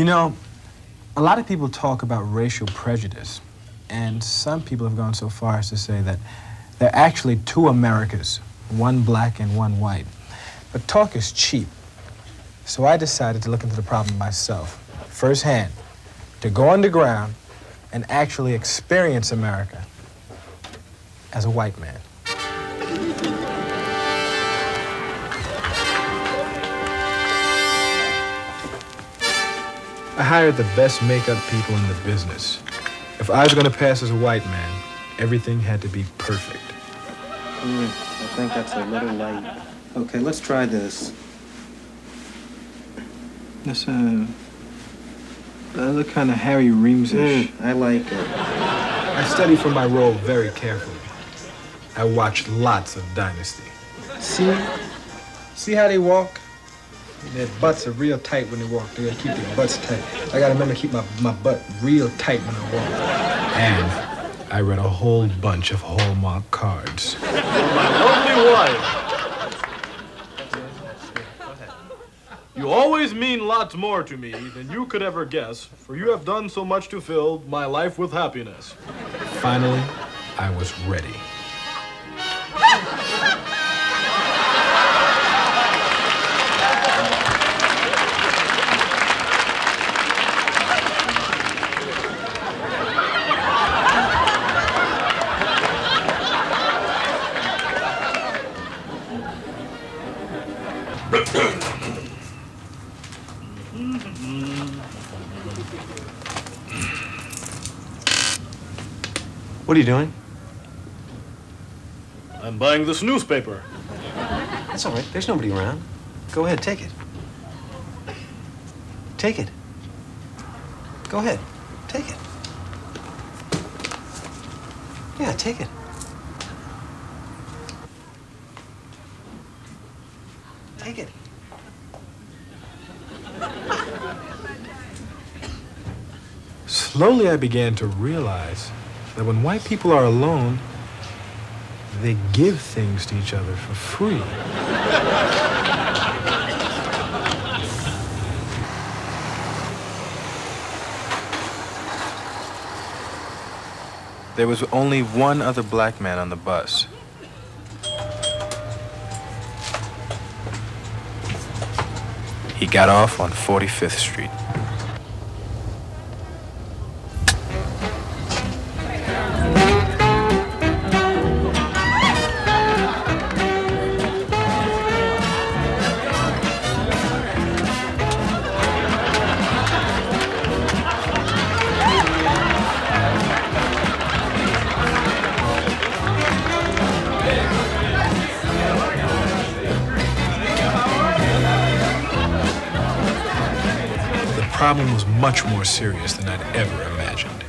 You know, a lot of people talk about racial prejudice, and some people have gone so far as to say that there are actually two Americas, one black and one white. But talk is cheap. So I decided to look into the problem myself, firsthand, to go underground and actually experience America as a white man. I hired the best makeup people in the business. If I was going to pass as a white man, everything had to be perfect. Mm, I think that's a little light. Okay, let's try this. This, uh, that look kind of Harry Reems-ish. Mm, I like it. I study for my role very carefully. I watched lots of Dynasty. See? See how they walk? Their butts are real tight when they walk. They gotta keep their butts tight. I gotta remember to keep my, my butt real tight when I walk. And I read a whole bunch of Hallmark cards. My lovely wife. You always mean lots more to me than you could ever guess, for you have done so much to fill my life with happiness. Finally, I was ready. What are you doing? I'm buying this newspaper. That's all right. There's nobody around. Go ahead, take it. Take it. Go ahead. Take it. Yeah, take it. Take it. Slowly, I began to realize that when white people are alone, they give things to each other for free. There was only one other black man on the bus. He got off on 45th Street. Much more serious than I'd ever imagined.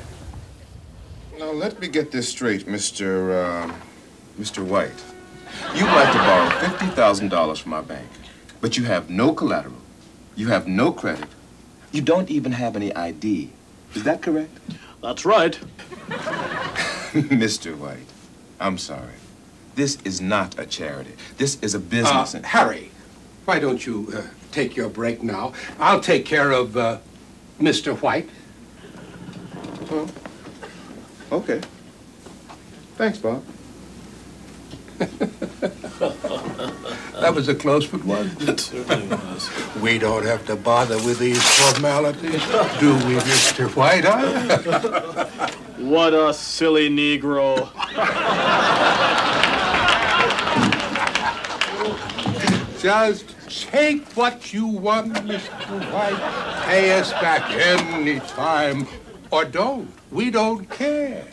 Now, let me get this straight, Mr. Uh, Mr. White. You'd like to borrow $50,000 from our bank, but you have no collateral. You have no credit. You don't even have any ID. Is that correct? That's right. Mr. White, I'm sorry. This is not a charity. This is a business. Uh, Harry, why don't you uh, take your break now? I'll take care of uh, Mr. White. Oh, okay. Thanks, Bob. That was a close one, wasn't it? certainly was. We don't have to bother with these formalities, do we, Mr. White, huh? What a silly Negro. Just take what you want, Mr. White. Pay us back any time, or don't. We don't care.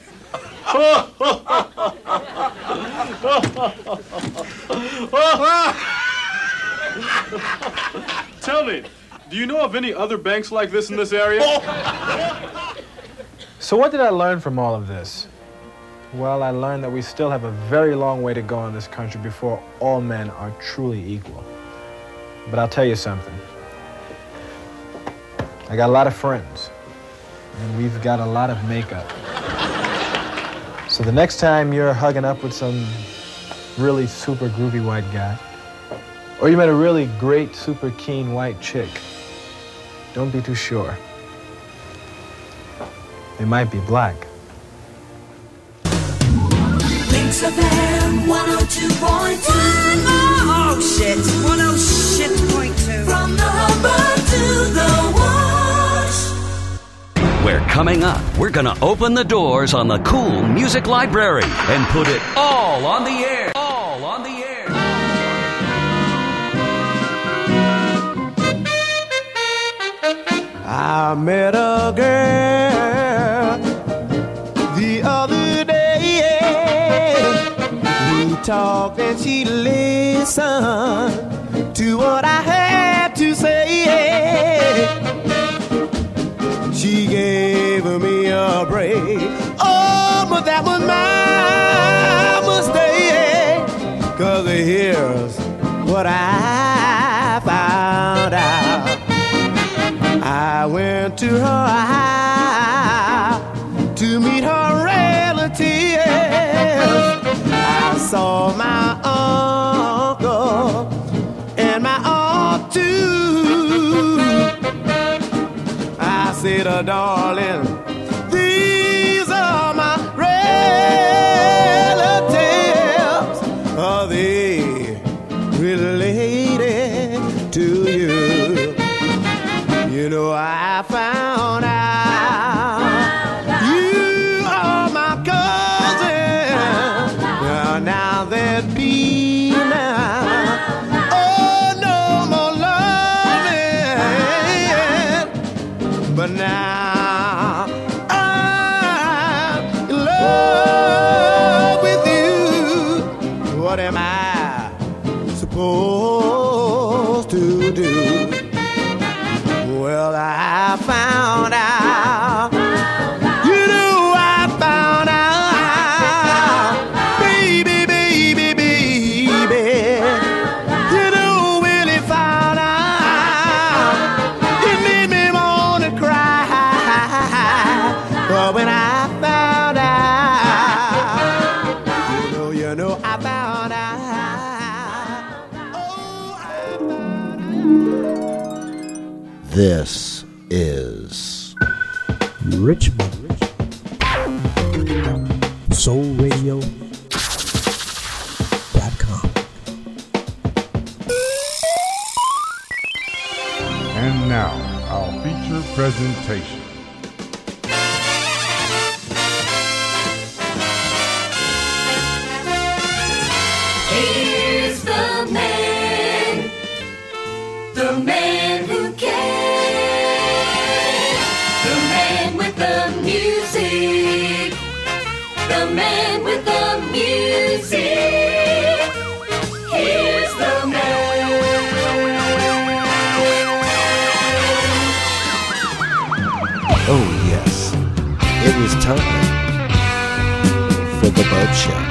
Tell me, do you know of any other banks like this in this area? So, what did I learn from all of this? Well, I learned that we still have a very long way to go in this country before all men are truly equal. But I'll tell you something. I got a lot of friends, and we've got a lot of makeup. so the next time you're hugging up with some really super groovy white guy, or you met a really great, super keen white chick, don't be too sure. They might be black. Links FM 102.2. Oh, shit. 106 point two. From the harbor to the wash. Where coming up, we're going to open the doors on the cool music library and put it all on the air. All on the air. I met a girl talked and she listened to what I had to say. She gave me a break. Oh, but that was my mistake. Cause here's what I found out. I went to her house to meet her saw my uncle and my aunt too. I said, oh, darling, now, our feature presentation. Bopst Show.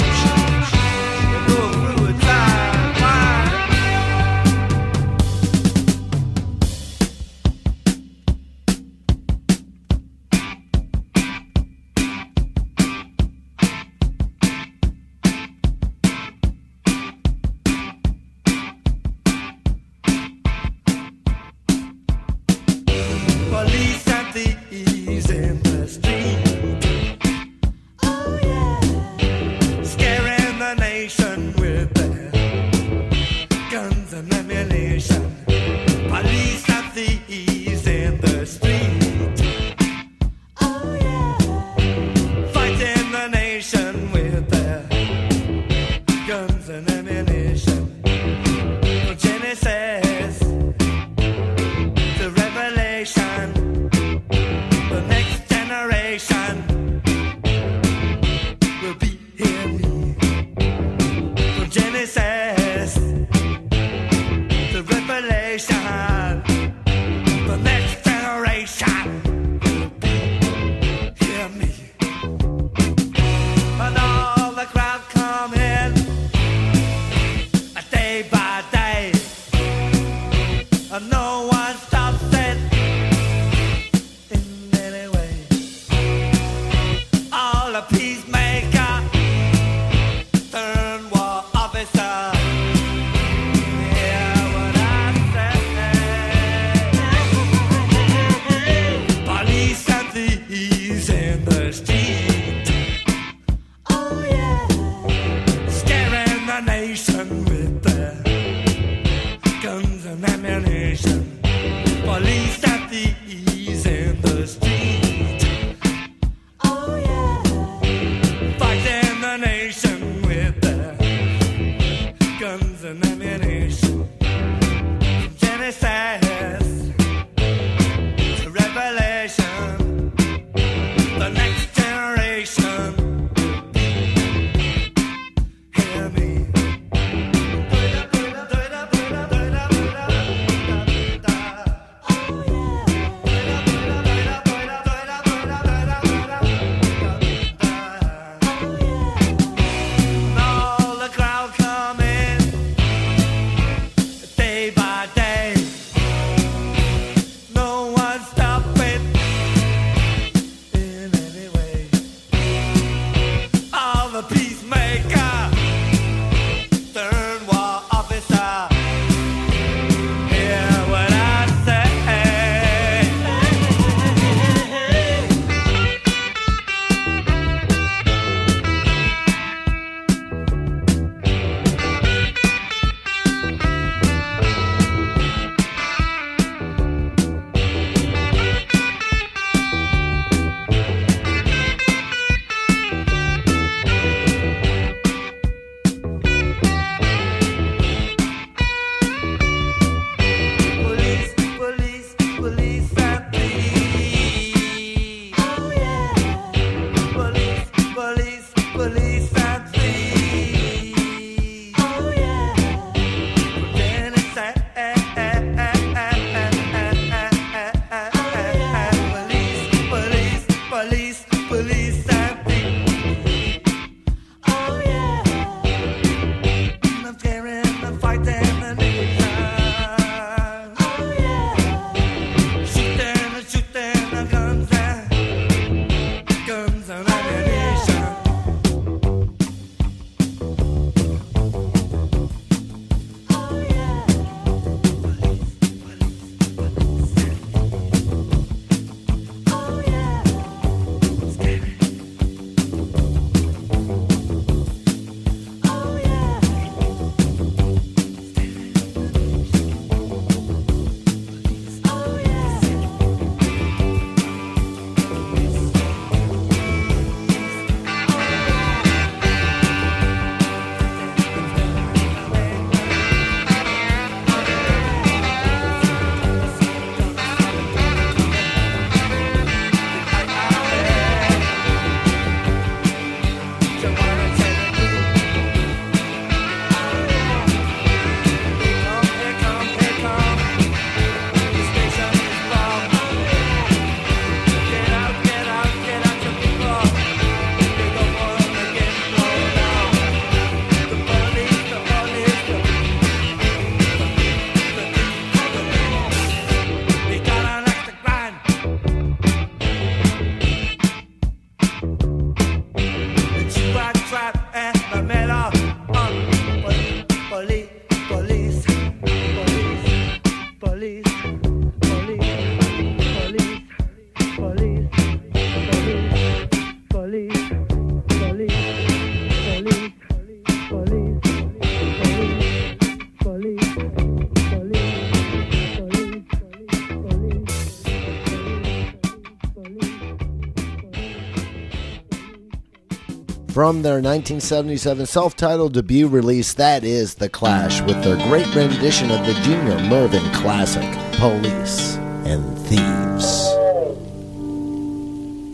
From their 1977 self titled debut release, that is The Clash, with their great rendition of the Junior Murvin classic, Police and Thieves.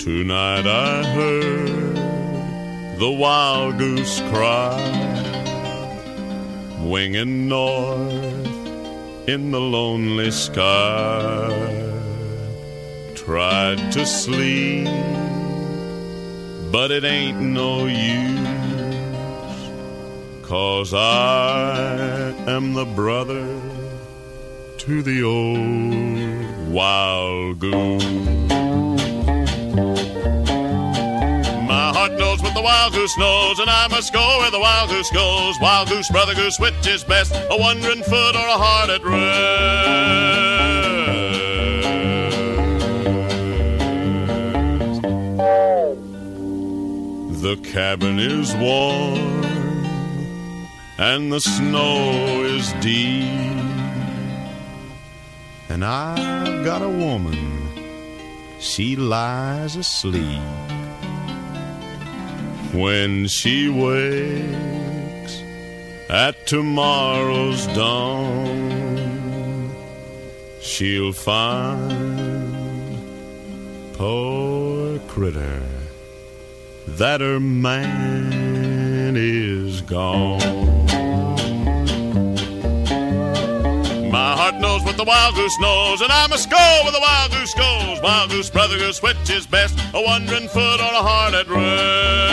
Tonight I heard the wild goose cry, winging north in the lonely sky. Tried to sleep, but it ain't no use, cause I am the brother to the old wild goose. My heart knows what the wild goose knows, and I must go where the wild goose goes. Wild goose, brother goose, which is best? A wandering foot or a heart at rest? The cabin is warm, and the snow is deep, and I've got a woman. She lies asleep. When she wakes at tomorrow's dawn, she'll find, poor critter, that her man is gone. My heart knows what the wild goose knows, and I must go where the wild goose goes. Wild goose, brother goose, which is best? A wandering foot or a heart at rest?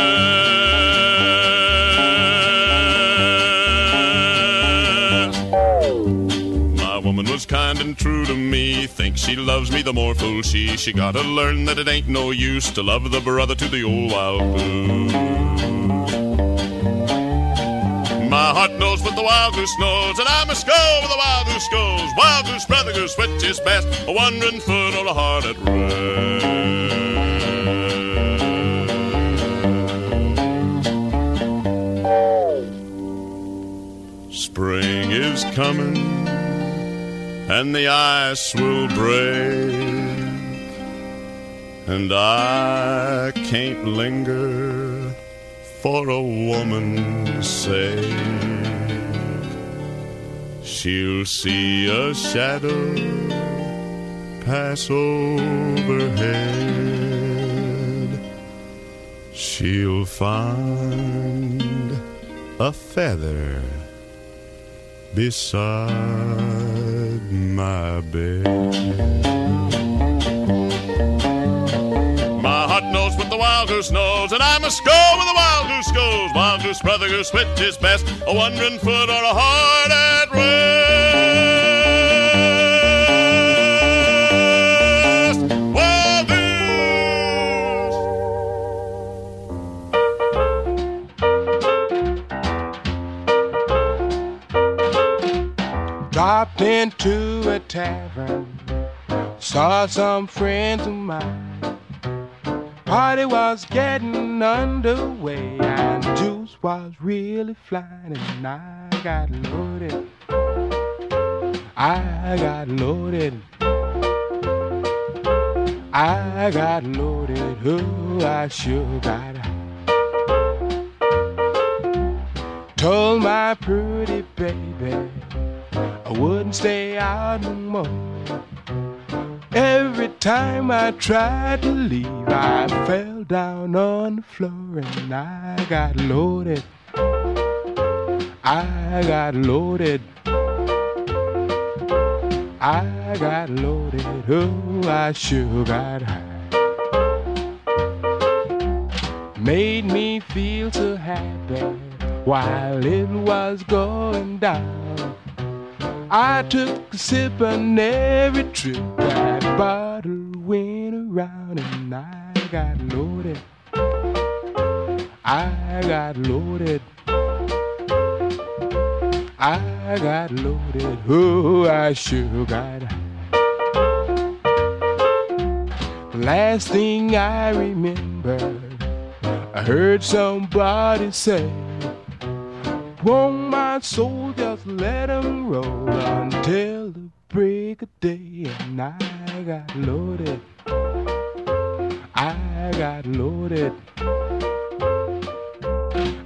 Kind and true to me. Thinks she loves me, the more fool she. She gotta learn that it ain't no use to love the brother to the old wild goose. My heart knows what the wild goose knows, and I must go where the wild goose goes. Wild goose, brother goose, which is best? A wandering foot or a heart at rest? Spring is coming, and the ice will break, and I can't linger for a woman's sake. She'll see a shadow pass overhead. She'll find a feather beside my bed. My heart knows what the wild goose knows, and I must go where the wild goose goes. Wild goose, brother goose, which is best? A wandering foot or a heart at rest? Dropped into a tavern, saw some friends of mine. Party was getting underway, and juice was really flying, and I got loaded. I got loaded. I got loaded. Oh, I sure got. Told my pretty baby I wouldn't stay out no more. Every time I tried to leave, I fell down on the floor and I got loaded. I got loaded. I got loaded. Oh, I sure got high. Made me feel so happy while it was going down. I took a sip on every trip that bottle went around, and I got loaded. I got loaded. I got loaded. Oh, I sure got high. Last thing I remember, I heard somebody say, Won't my soul just let 'em roll until the break of day? And I got loaded. I got loaded.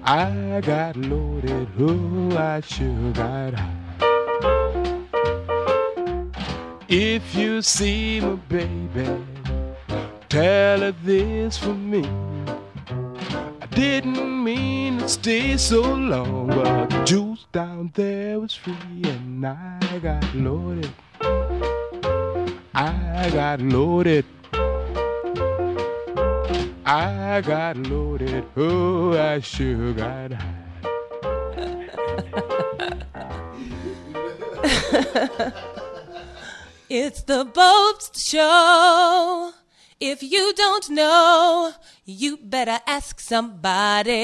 I got loaded, oh, I sure got. If you see my baby, tell her this for me. Didn't mean to stay so long, but the juice down there was free, and I got loaded. I got loaded. I got loaded. Oh, I sure got high. It's the Bopst Show. If you don't know, you better ask somebody.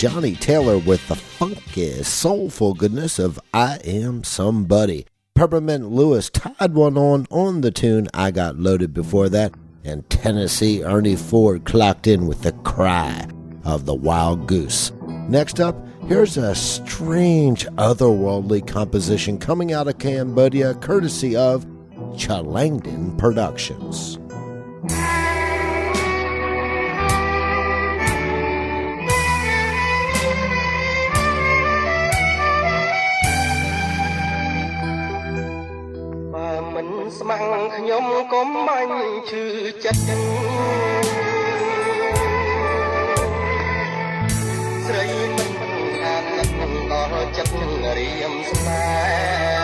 Johnny Taylor with the funky, soulful goodness of I Am Somebody. Peppermint Lewis tied one on on the tune I Got Loaded before that, and Tennessee Ernie Ford clocked in with the cry of the wild goose. Next up, here's a strange, otherworldly composition coming out of Cambodia courtesy of Chlangden Productions. " ខ្ញុំកុំបាញ់ឈឺចិត្តស្រីមិនអាចនឹកដល់ចិត្តរៀមស្នេហ៍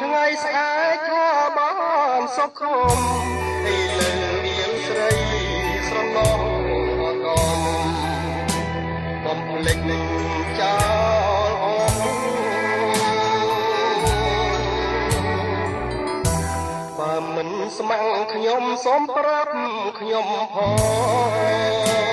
ថ្ងៃស្អែកថាបានសុខខំពីលើមានស្រីស្រណោះអកមបំភ្លេចនឹងចោលអស់បើមិនស្ម័គ្រខ្ញុំសូមប្រាប់ខ្ញុំផង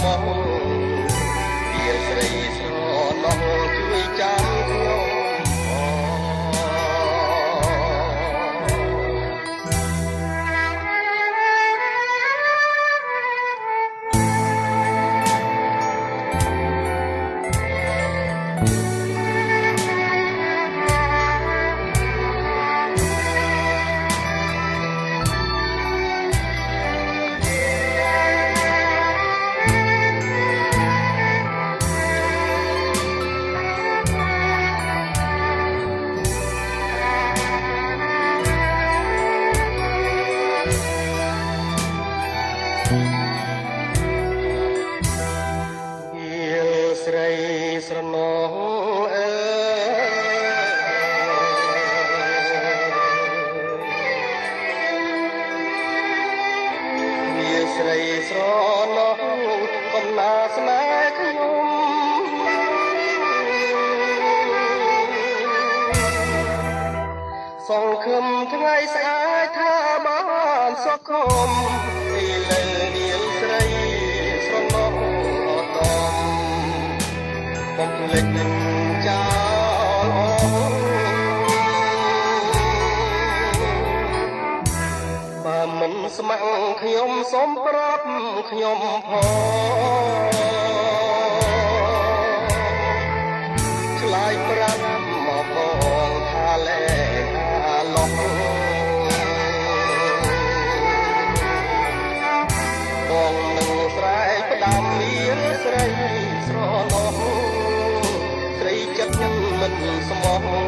more. ឃឹមថ្ងៃស្អែកថាបានសុខុមពីលើនាងស្រីស្រណោះអតមបំភ្លេចនឹងចោលអស់បើមិនស្ម័គ្រខ្ញុំសូមប្រាប់ខ្ញុំផងឆ្លើយប្រាប់ Come on.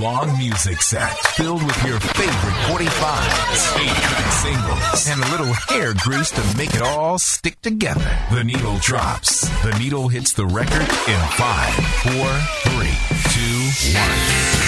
long music set filled with your favorite 45s, 8 singles, and a little hair grease to make it all stick together. The needle drops. The needle hits the record in 5, 4, 3, 2, 1.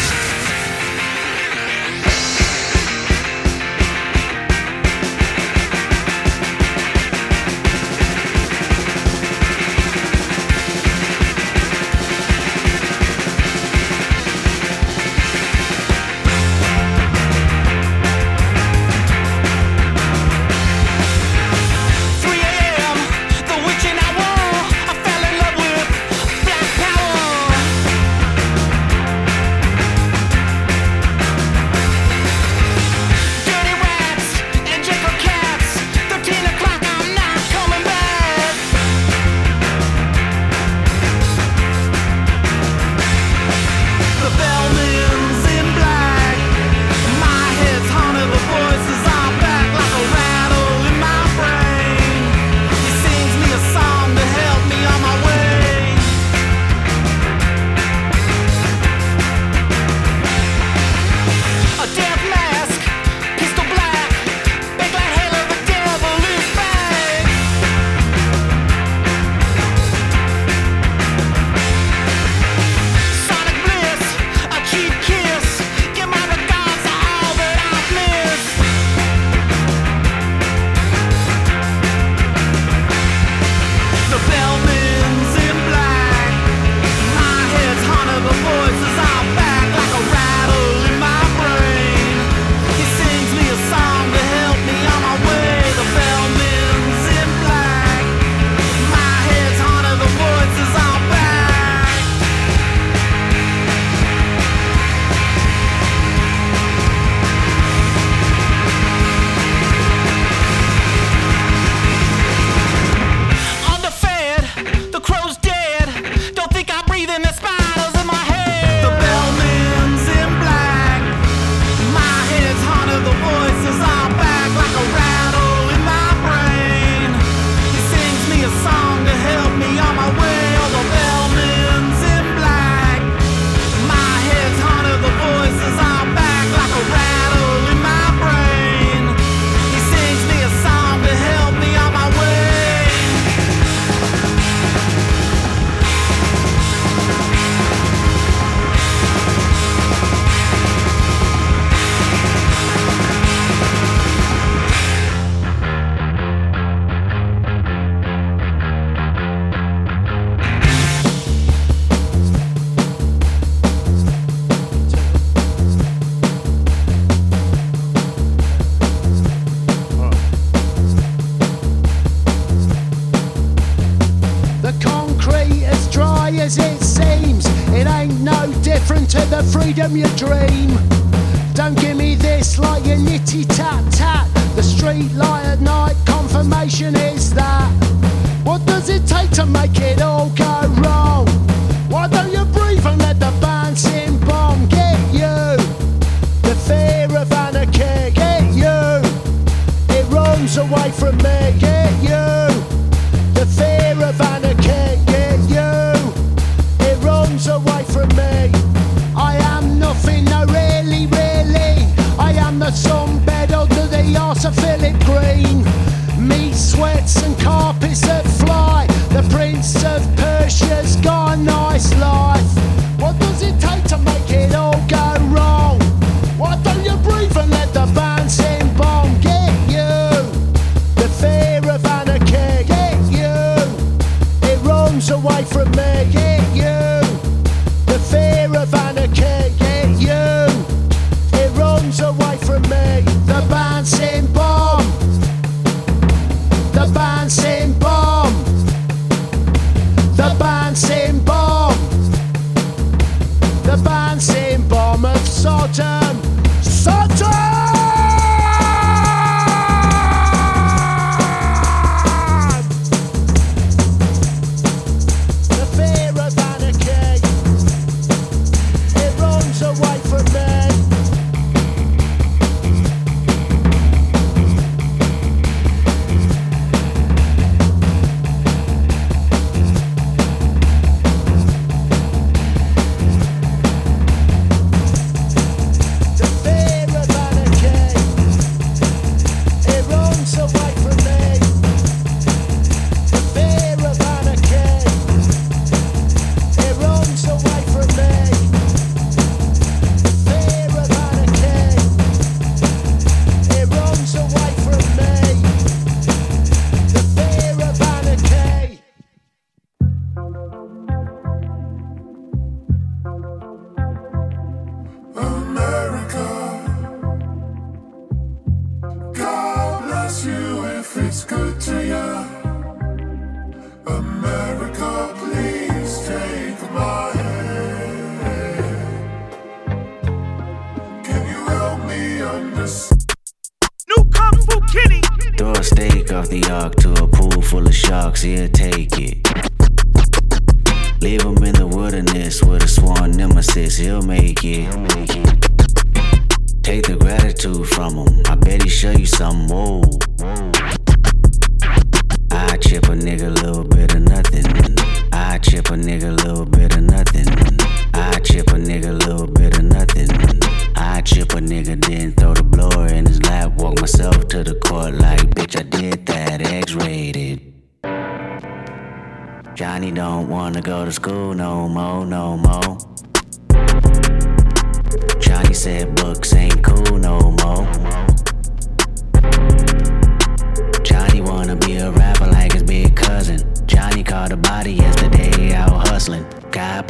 Freedom a dream.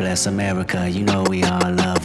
Bless America, you know we all love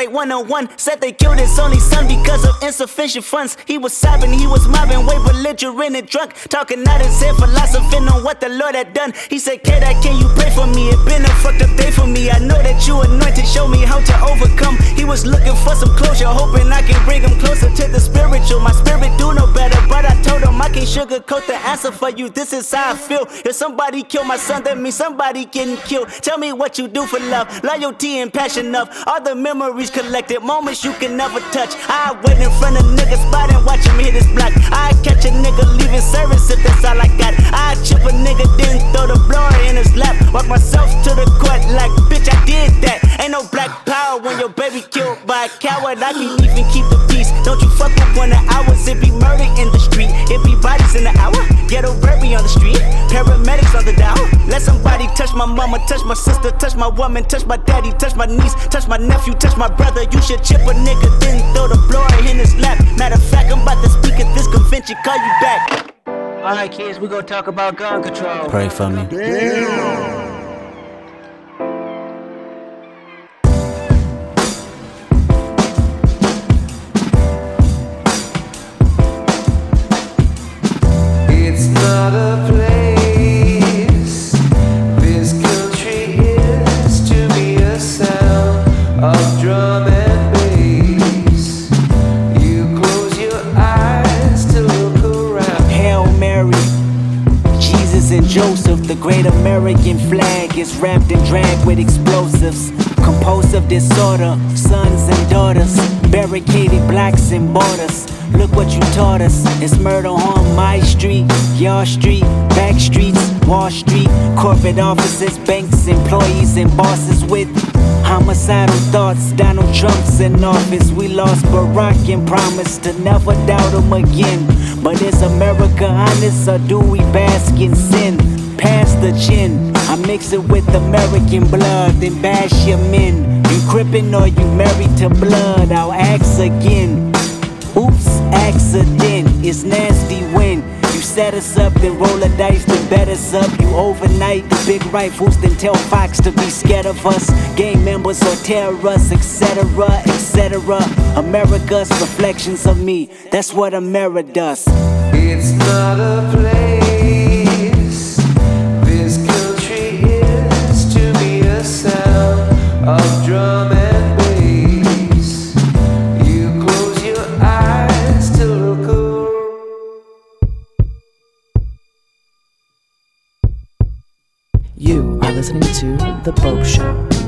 from my dog like 101 Said they killed his only son because of insufficient funds. He was sobbing, he was mobbing, way belligerent and drunk. Talking out his head, philosophing on what the Lord had done. He said, kid, can you pray for me? It been a fucked up day for me. I know that you anointed, show me how to overcome. He was looking for some closure, hoping I can bring him closer to the spiritual. My spirit do no better, but I told him I can't sugarcoat the answer for you. This is how I feel. If somebody kill my son, that means somebody getting killed. Tell me what you do for love, loyalty and passion of All the memories collected, moments you can never touch. I wait in front of niggas spot and watch him hit his block. I catch a nigga leaving service if that's all I got. I chip a nigga, then throw the blower in his lap. Walk myself to the court like, bitch, I did that. Ain't no black power when your baby killed by a coward. I can't even keep the peace. Don't you fuck up when of ours It be murder in the street. It be bodies in the hour Ghetto baby on the street. Paramedics on the down Let somebody touch my mama Touch my sister Touch my woman Touch my daddy Touch my niece Touch my nephew Touch my brother You should chip a nigga Then throw the blower in his lap. Matter of fact I'm about to speak at this convention Call you back. Alright kids we gonna talk about gun control. Pray for me. It's wrapped and dragged with explosives. Compulsive disorder, sons and daughters, barricaded blacks and borders. Look what you taught us. It's murder on my street, your street, back streets, Wall Street, corporate offices, banks, employees, and bosses with homicidal thoughts. Donald Trump's in office. We lost Barack and promised to never doubt him again. But is America honest or do we bask in sin? Pass the chin. Mix it with American blood, then bash your men. You crippin' or you married to blood? I'll ask again. Oops, accident. It's nasty when you set us up, then roll the dice, then bet us up. You overnight the big rifles, then tell Fox to be scared of us. Gang members or terrorists, etc., etc. America's reflections of me. That's what America does. It's not a place. You close your eyes to look around. You are listening to The Bopst Show.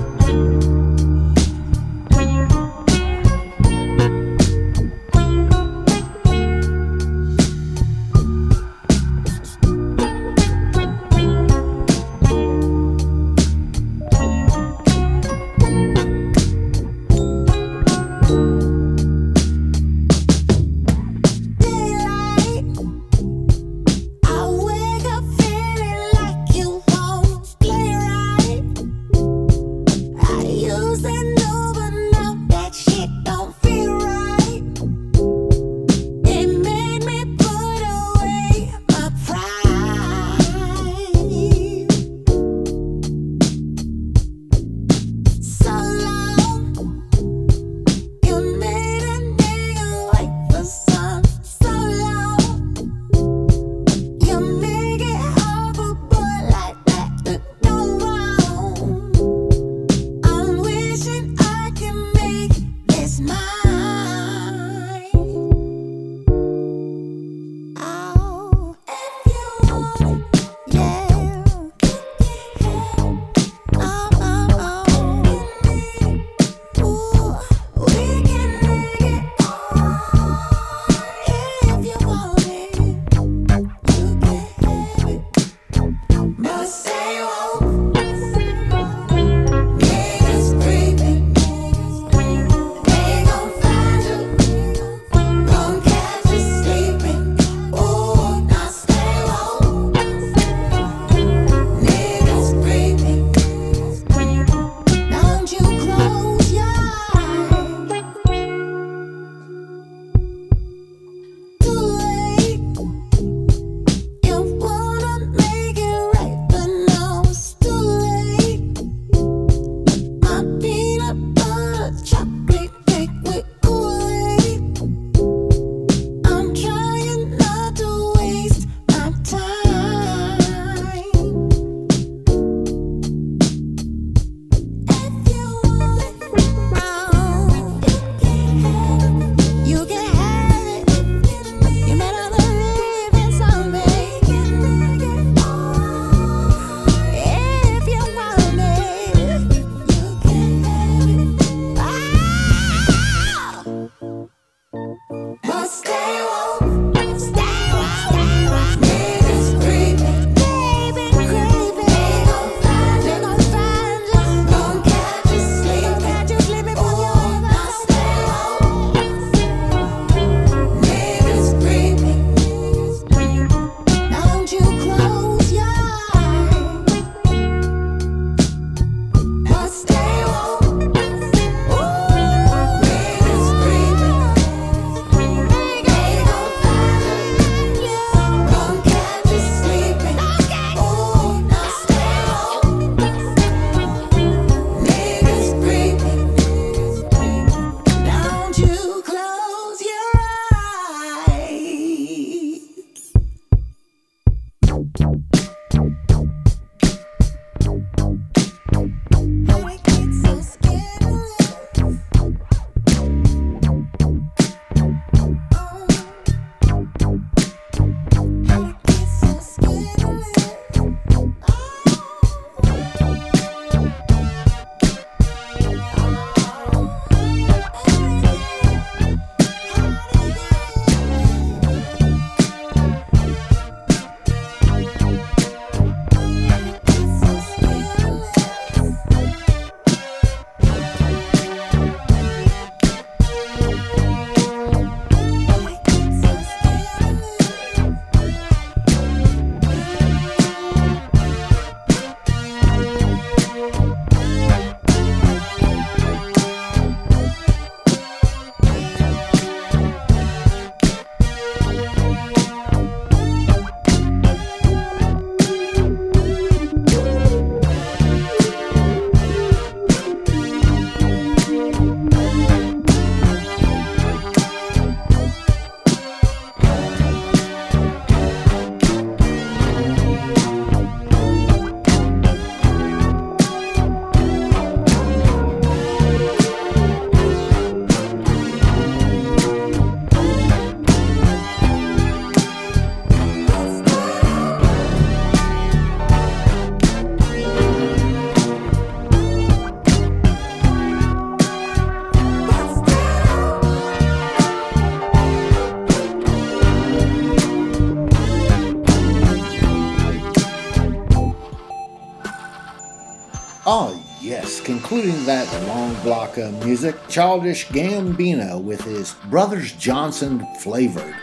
Concluding that long block of music, Childish Gambino with his Brothers Johnson flavored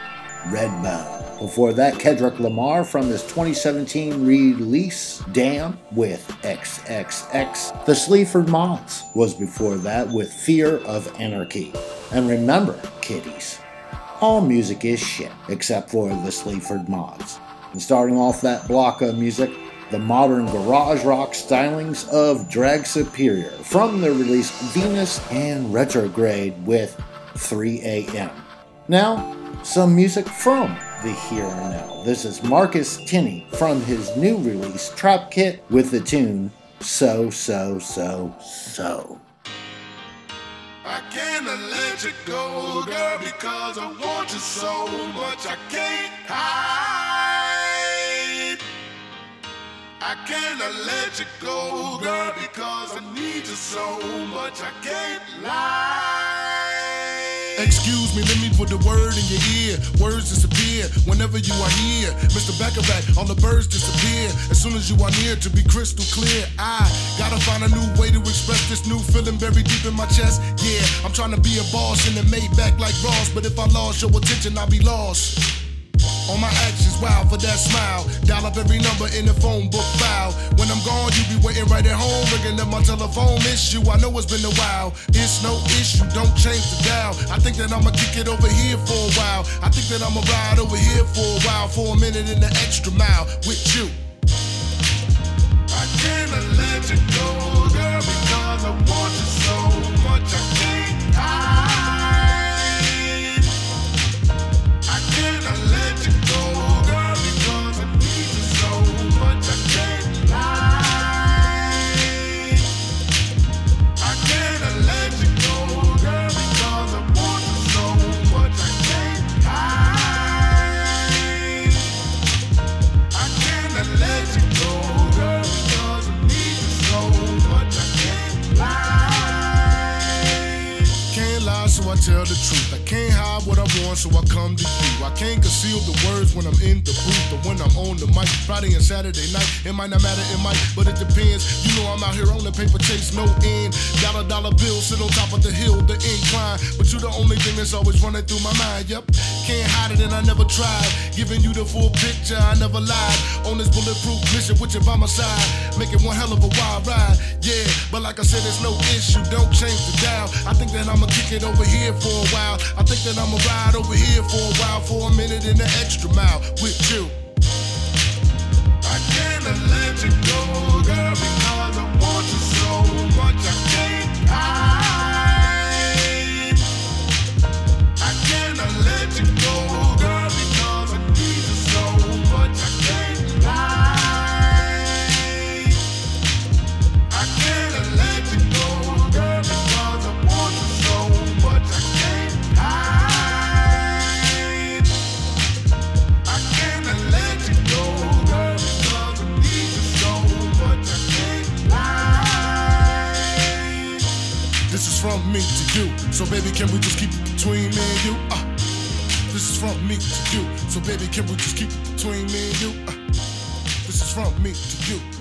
Red Redbone. Before that, Kendrick Lamar from his 2017 release Damn with XXX. The Sleaford Mods was before that with Fear of Anarchy. And remember, kiddies, all music is shit except for the Sleaford Mods. And starting off that block of music, the modern garage rock stylings of Drag Superior from their release Venus and Retrograde with 3 AM. Now, some music from the here and now. This is Marcus Tenney from his new release Trap Kit with the tune So, So, So, So. I can't let you go, girl, because I want you so much. I can't hide. I can't let you go, girl, because I need you so much. I can't lie. Excuse me, let me put the word in your ear. Words disappear whenever you are here. Mr. Backerback, all the birds disappear. As soon as you are near, to be crystal clear, I gotta find a new way to express this new feeling buried deep in my chest. Yeah, I'm trying to be a boss it made back like Ross. But if I lost your attention, I'll be lost. On my actions, wow for that smile. Dial up every number in the phone book file. When I'm gone, you be waiting right at home, ringing up my telephone. You, I know it's been a while. It's no issue, don't change the dial. I think that I'ma kick it over here for a while. I think that I'ma ride over here for a while, for a minute in the extra mile with you. I can't let you go, girl, because I want you so much. I can't hide. I can't can't what I want, so I come to you. I can't conceal the words when I'm in the booth, but when I'm on the mic, Friday and Saturday night, it might not matter, it might, but it depends. You know I'm out here on the paper chase, no end. Dollar dollar bill, sit on top of the hill, the incline. But you the only thing that's always running through my mind. Yep, can't hide it, and I never tried. Giving you the full picture, I never lied. On this bulletproof mission with you by my side, making one hell of a wild ride. Yeah, but like I said, there's no issue, don't change the dial. I think that I'ma kick it over here for a while. I think that I'ma ride over here for a while, for a minute in the extra mile with you. I can't let you go,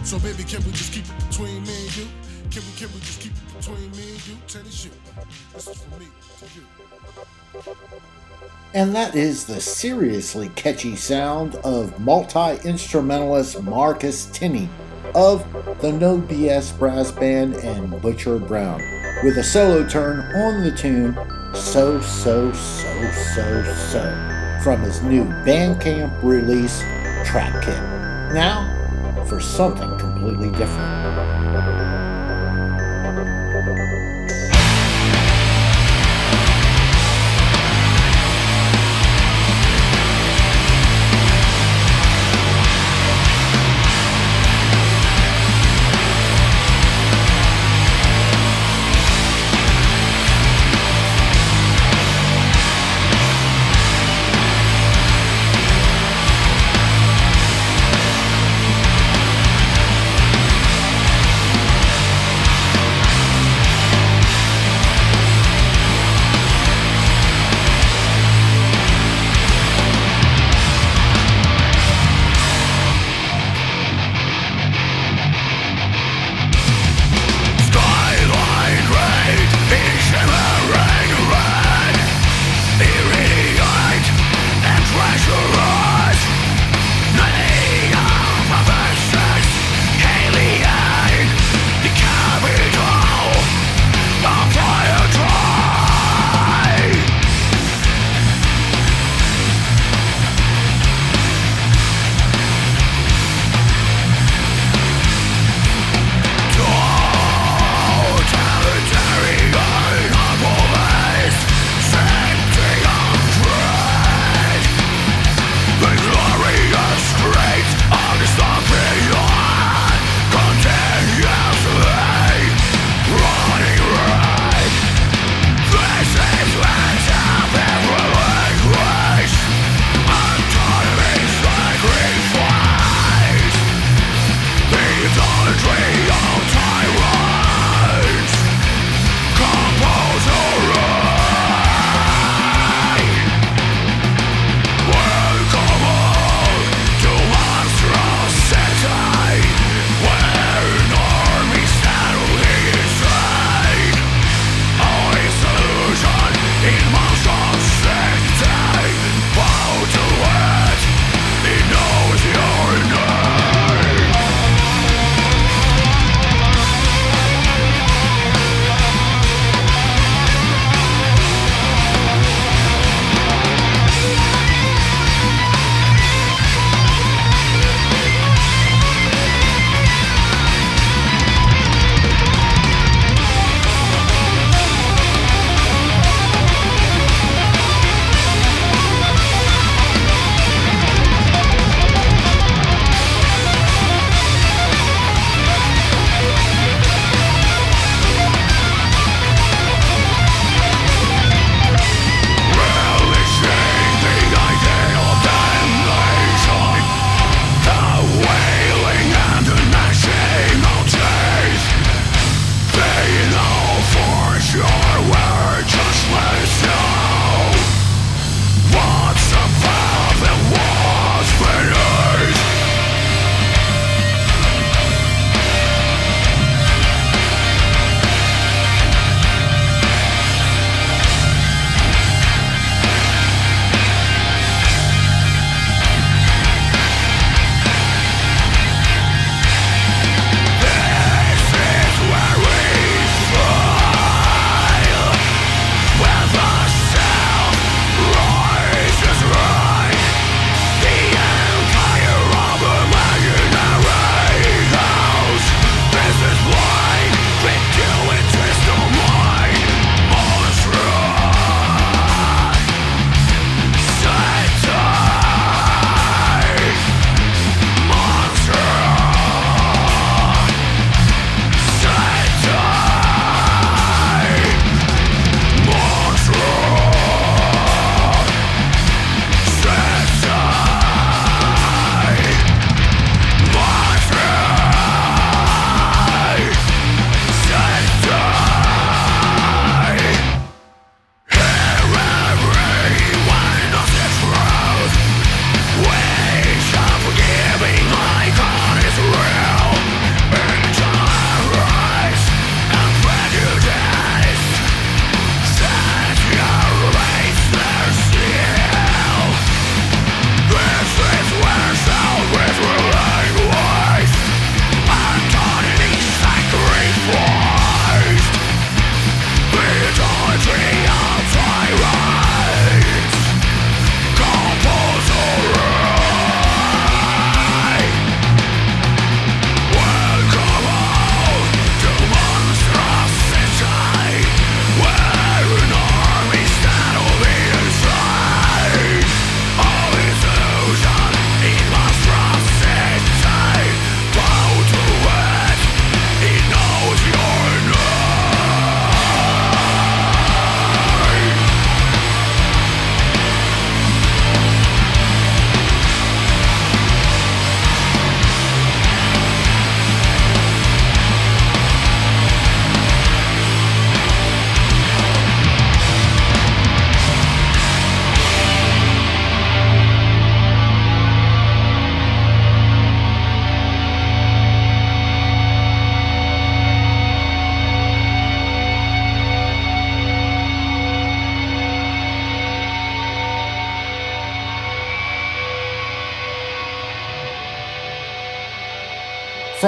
So baby, can we just keep it between me and you? Can we can we just keep it between me and you? Tennis shoe. This is from me to you. And that is the seriously catchy sound of multi instrumentalist Marcus Tenney of the No BS Brass Band and Butcher Brown, with a solo turn on the tune So, So, So, So, So from his new Bandcamp release, Trap Kit. Now, for something completely different.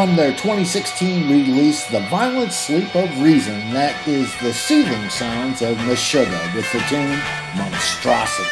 From their 2016 release, The Violent Sleep of Reason, that is the soothing sounds of Meshuggah with the tune Monstrosity.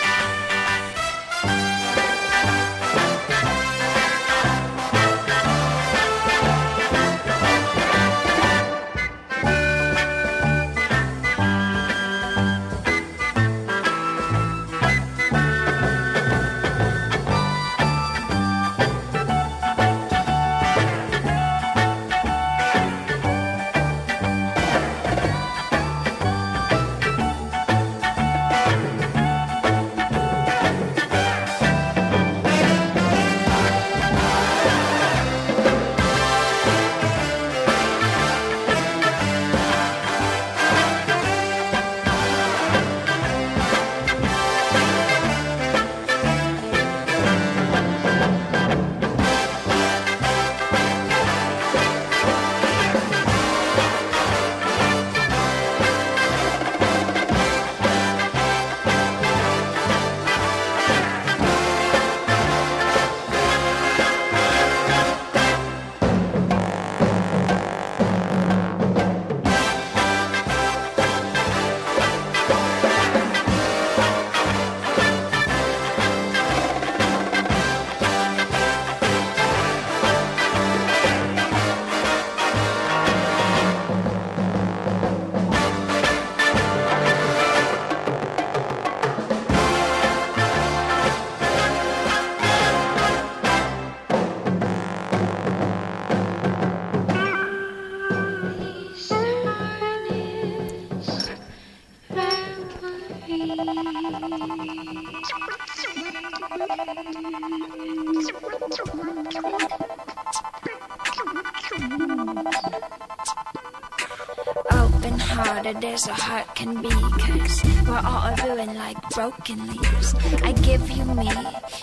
As a heart can be, cause we're all a ruin like broken leaves. I give you me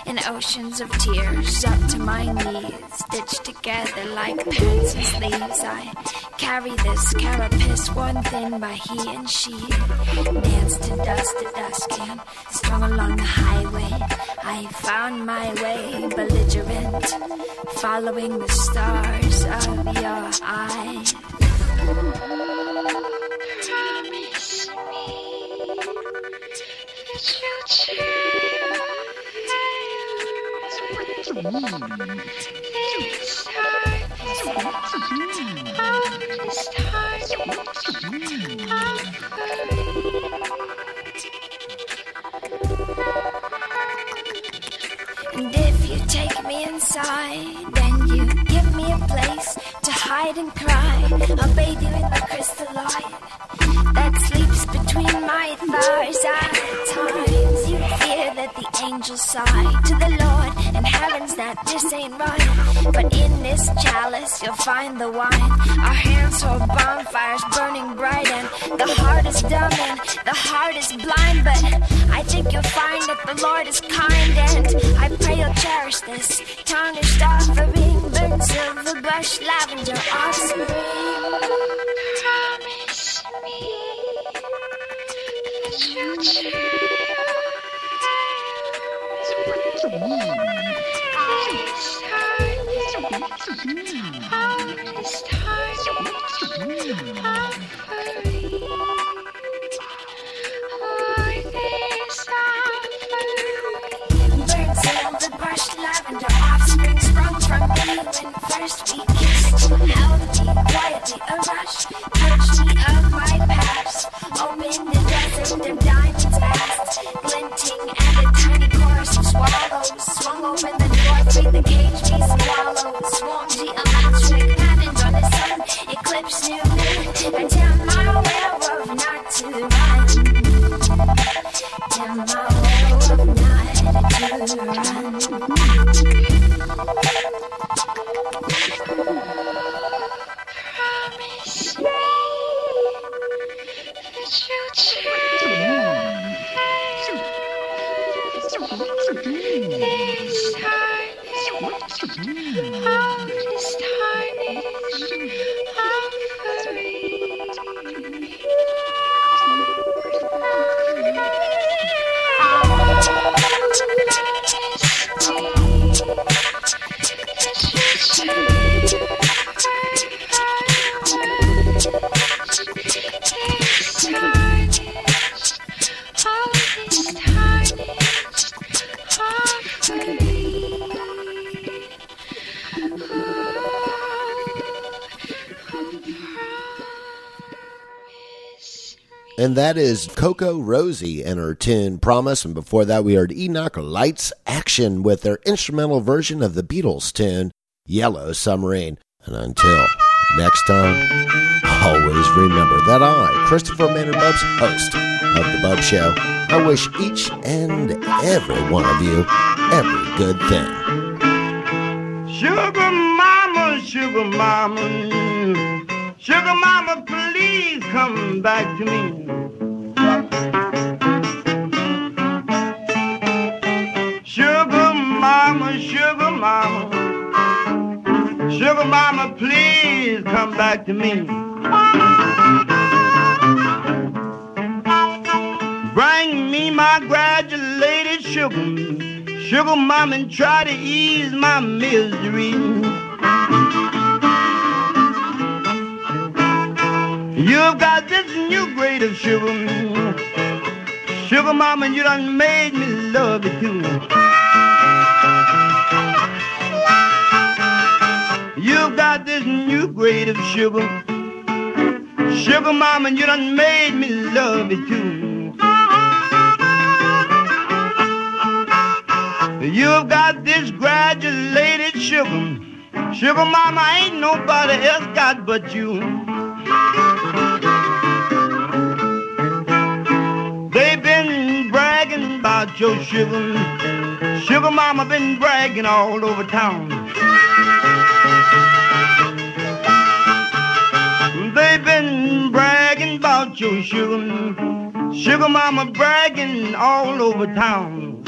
in oceans of tears up to my knees, stitched together like pants and leaves. I carry this carapace worn thin by he and she. Dance to dust to dusk and strung along the highway. I found my way, belligerent, following the stars of your eyes. To hide and cry. I'll bathe you in the that this ain't right. But in this chalice you'll find the wine. Our hands hold bonfires burning bright, and the heart is dumb and the heart is blind. But I think you'll find that the Lord is kind, and I pray you'll cherish this tarnished offering. Burnt silver brush, lavender offspring. Promise me quietly a rush, that And that is Coco Rosie and her tune Promise. And before that, we heard Enoch Lights Action with their instrumental version of the Beatles tune Yellow Submarine. And until next time, always remember that I, Christopher Maynard Bopst, host of The Bopst Show, I wish each and every one of you every good thing. Sugar mama, sugar mama, sugar mama, please come back to me. Sugar mama, sugar mama, sugar mama, please come back to me. Bring me my graduated sugar, sugar mama, and try to ease my misery. You've got this new grade of sugar, sugar mama, you done made me love it too. You've got this new grade of sugar, sugar mama, you done made me love it too. You've got this graduated sugar. Sugar mama ain't nobody else got but you. They've been bragging about your sugar. Sugar mama been bragging all over town. They've been bragging about your sugar. Sugar mama bragging all over town.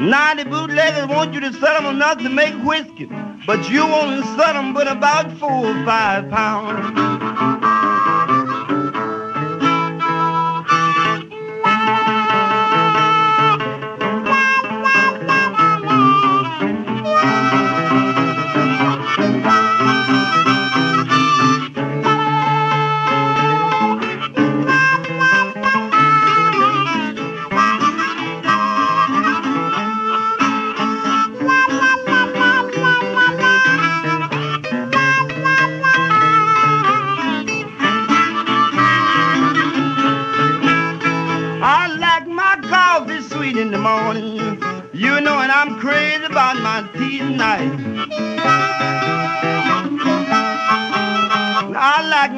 Now the bootleggers want you to sell them enough to make whiskey, but you won't sell them but about four or five pounds.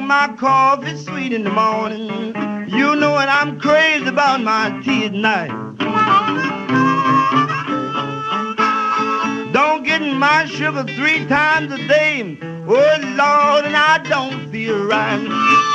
My coffee sweet in the morning. You know, what I'm crazy about my tea at night. Don't get in my sugar three times a day. Oh Lord, and I don't feel right.